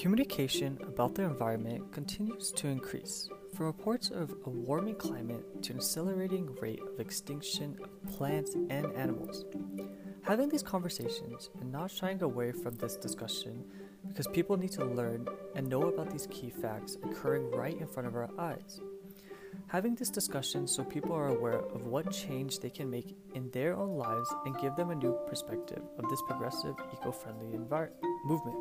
Communication about the environment continues to increase, from reports of a warming climate to an accelerating rate of extinction of plants and animals. Having these conversations and not shying away from this discussion because people need to learn and know about these key facts occurring right in front of our eyes. Having this discussion so people are aware of what change they can make in their own lives and give them a new perspective of this progressive, eco friendly envir- movement.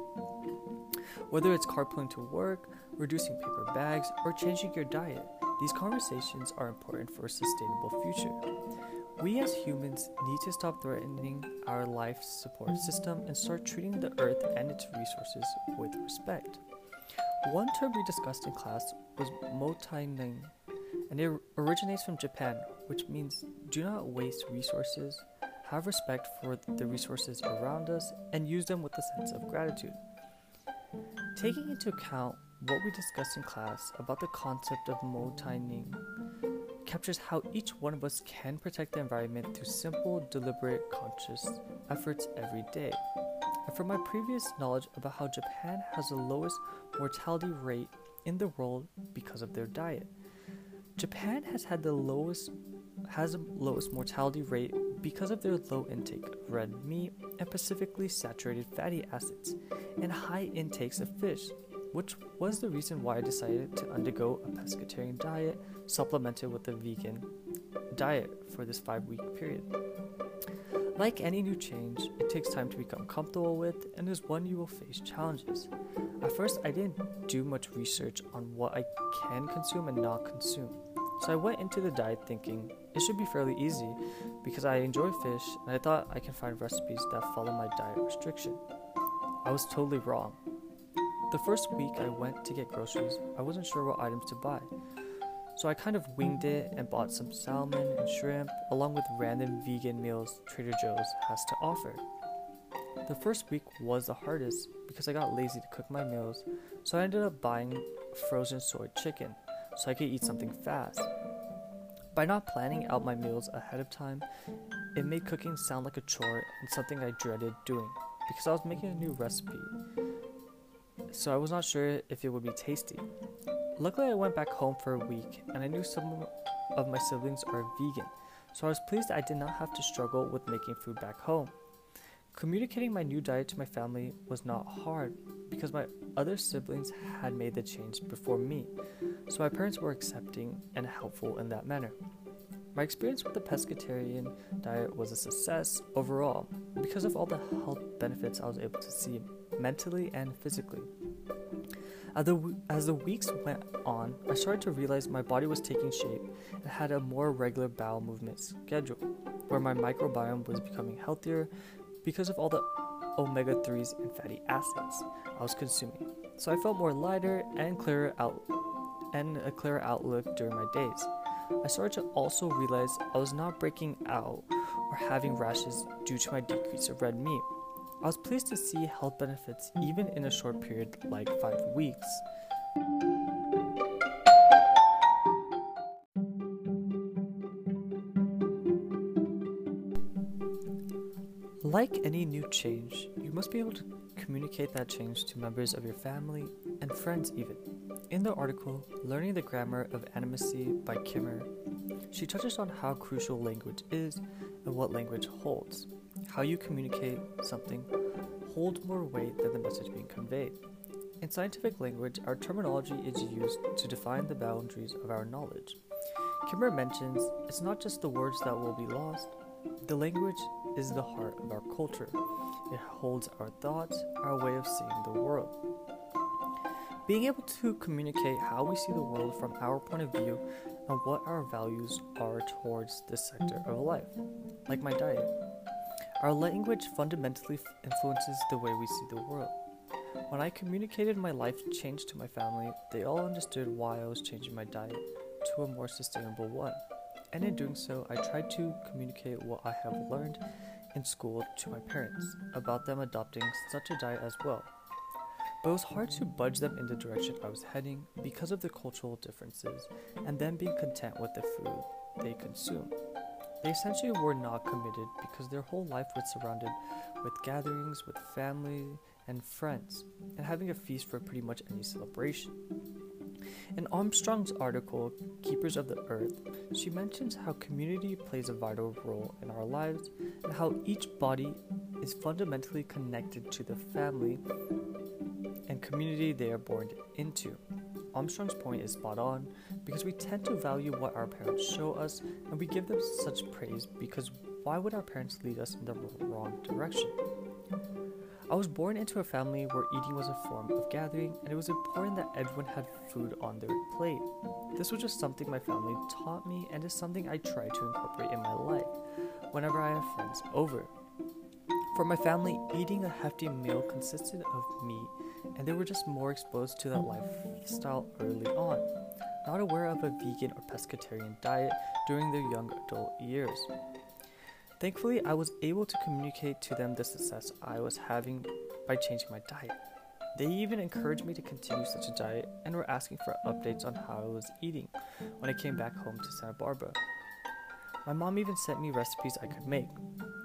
Whether it's carpooling to work, reducing paper bags, or changing your diet, these conversations are important for a sustainable future. We as humans need to stop threatening our life support system and start treating the earth and its resources with respect. One term we discussed in class was mottainai, and it originates from Japan, which means do not waste resources, have respect for the resources around us, and use them with a sense of gratitude. Taking into account what we discussed in class about the concept of mottainai captures how each one of us can protect the environment through simple, deliberate, conscious efforts every day. And from my previous knowledge about how Japan has the lowest mortality rate in the world because of their diet. Japan has had the lowest has the lowest mortality rate because of their low intake of red meat and specifically saturated fatty acids and high intakes of fish, which was the reason why I decided to undergo a pescatarian diet supplemented with a vegan diet for this five week period. Like any new change, it takes time to become comfortable with and is one you will face challenges. At first, I didn't do much research on what I can consume and not consume. So I went into the diet thinking it should be fairly easy because I enjoy fish and I thought I can find recipes that follow my diet restriction. I was totally wrong. The first week I went to get groceries, I wasn't sure what items to buy. So I kind of winged it and bought some salmon and shrimp, along with random vegan meals Trader Joe's has to offer. The first week was the hardest because I got lazy to cook my meals, so I ended up buying frozen soy chicken so I could eat something fast. By not planning out my meals ahead of time, it made cooking sound like a chore and something I dreaded doing because I was making a new recipe, so I was not sure if it would be tasty. Luckily, I went back home for a week, and I knew some of my siblings are vegan, so I was pleased I did not have to struggle with making food back home. Communicating my new diet to my family was not hard because my other siblings had made the change before me, so my parents were accepting and helpful in that manner. My experience with the pescatarian diet was a success overall because of all the health benefits I was able to see mentally and physically. As the, as the weeks went on, I started to realize my body was taking shape and had a more regular bowel movement schedule, where my microbiome was becoming healthier because of all the omega 3s and fatty acids I was consuming. So I felt more lighter and clearer out and a clearer outlook during my days. I started to also realize I was not breaking out or having rashes due to my decrease of red meat. I was pleased to see health benefits even in a short period like five weeks. Like any new change, you must be able to communicate that change to members of your family and friends, even. In the article, Learning the Grammar of Animacy by Kimmer, she touches on how crucial language is and what language holds. How you communicate something holds more weight than the message being conveyed. In scientific language, our terminology is used to define the boundaries of our knowledge. Kimmer mentions it's not just the words that will be lost, the language is the heart of our culture. It holds our thoughts, our way of seeing the world. Being able to communicate how we see the world from our point of view and what our values are towards this sector of life, like my diet. Our language fundamentally influences the way we see the world. When I communicated my life change to my family, they all understood why I was changing my diet to a more sustainable one. And in doing so, I tried to communicate what I have learned in school to my parents about them adopting such a diet as well. But it was hard to budge them in the direction I was heading because of the cultural differences and them being content with the food they consume. They essentially were not committed because their whole life was surrounded with gatherings with family and friends, and having a feast for pretty much any celebration. In Armstrong's article, Keepers of the Earth, she mentions how community plays a vital role in our lives and how each body is fundamentally connected to the family and community they are born into. Armstrong's point is spot on because we tend to value what our parents show us and we give them such praise because why would our parents lead us in the wrong direction? I was born into a family where eating was a form of gathering, and it was important that everyone had food on their plate. This was just something my family taught me, and is something I try to incorporate in my life whenever I have friends over. For my family, eating a hefty meal consisted of meat, and they were just more exposed to that lifestyle early on, not aware of a vegan or pescatarian diet during their young adult years. Thankfully, I was able to communicate to them the success I was having by changing my diet. They even encouraged me to continue such a diet and were asking for updates on how I was eating when I came back home to Santa Barbara. My mom even sent me recipes I could make.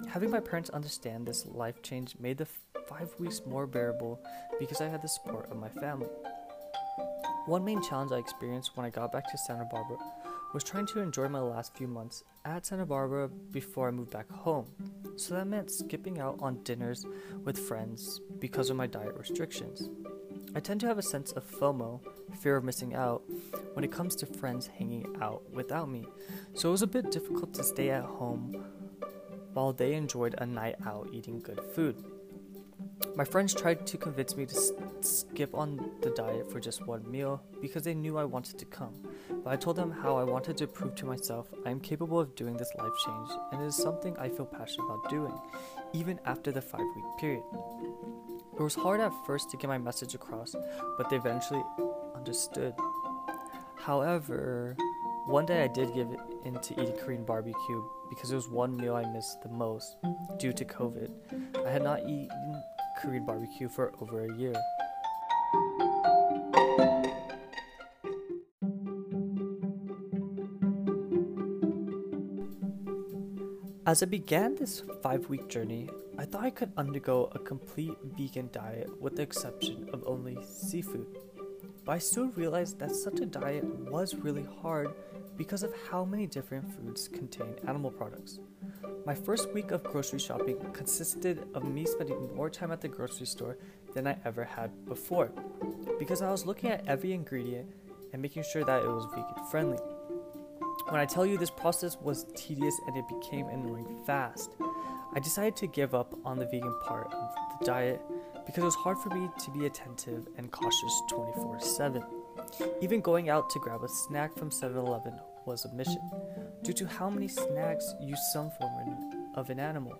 Having my parents understand this life change made the five weeks more bearable because I had the support of my family. One main challenge I experienced when I got back to Santa Barbara was trying to enjoy my last few months at Santa Barbara before I moved back home. So that meant skipping out on dinners with friends because of my diet restrictions. I tend to have a sense of FOMO, fear of missing out, when it comes to friends hanging out without me, so it was a bit difficult to stay at home while they enjoyed a night out eating good food. My friends tried to convince me to s- skip on the diet for just one meal because they knew I wanted to come, but I told them how I wanted to prove to myself I am capable of doing this life change and it is something I feel passionate about doing, even after the five week period. It was hard at first to get my message across, but they eventually understood. However, one day I did give in to eating Korean barbecue because it was one meal I missed the most due to COVID. I had not eaten Korean barbecue for over a year. As I began this five week journey, I thought I could undergo a complete vegan diet with the exception of only seafood. But I soon realized that such a diet was really hard because of how many different foods contain animal products. My first week of grocery shopping consisted of me spending more time at the grocery store than I ever had before because I was looking at every ingredient and making sure that it was vegan friendly. When I tell you this process was tedious and it became annoying fast, I decided to give up on the vegan part of the diet because it was hard for me to be attentive and cautious 24 7. Even going out to grab a snack from 7 Eleven was a mission, due to how many snacks use some form of an animal.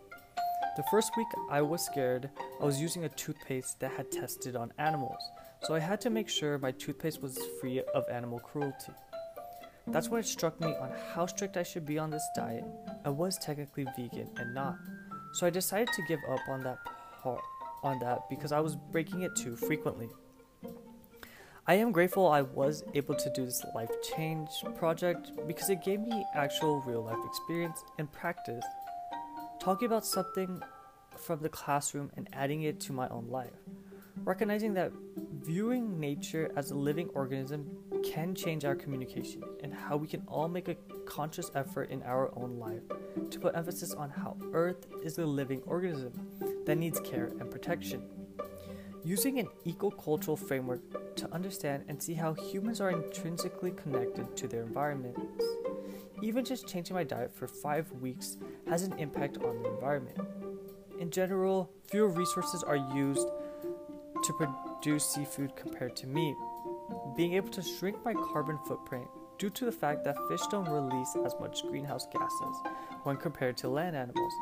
The first week I was scared, I was using a toothpaste that had tested on animals, so I had to make sure my toothpaste was free of animal cruelty. That's when it struck me on how strict I should be on this diet. I was technically vegan and not. So I decided to give up on that part on that because I was breaking it too frequently. I am grateful I was able to do this life change project because it gave me actual real life experience and practice. Talking about something from the classroom and adding it to my own life. Recognizing that viewing nature as a living organism can change our communication and how we can all make a conscious effort in our own life to put emphasis on how Earth is a living organism that needs care and protection. Using an eco-cultural framework to understand and see how humans are intrinsically connected to their environments. Even just changing my diet for five weeks has an impact on the environment. In general, fewer resources are used to produce seafood compared to meat, being able to shrink my carbon footprint due to the fact that fish don't release as much greenhouse gases when compared to land animals.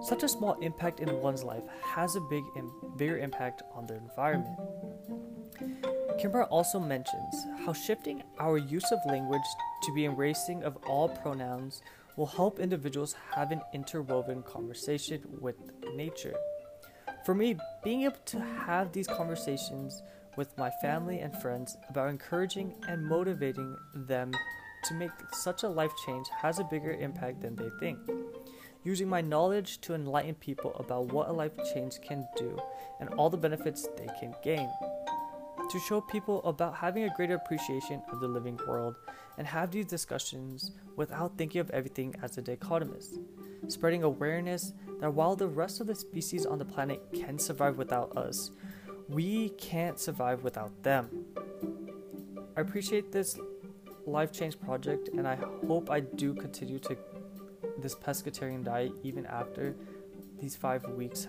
Such a small impact in one's life has a big Im- bigger impact on the environment. Kimber also mentions how shifting our use of language to be embracing of all pronouns will help individuals have an interwoven conversation with nature. For me, being able to have these conversations with my family and friends about encouraging and motivating them to make such a life change has a bigger impact than they think. using my knowledge to enlighten people about what a life change can do and all the benefits they can gain. To show people about having a greater appreciation of the living world and have these discussions without thinking of everything as a dichotomist. Spreading awareness that while the rest of the species on the planet can survive without us, we can't survive without them. I appreciate this life change project and I hope I do continue to this pescatarian diet even after these five weeks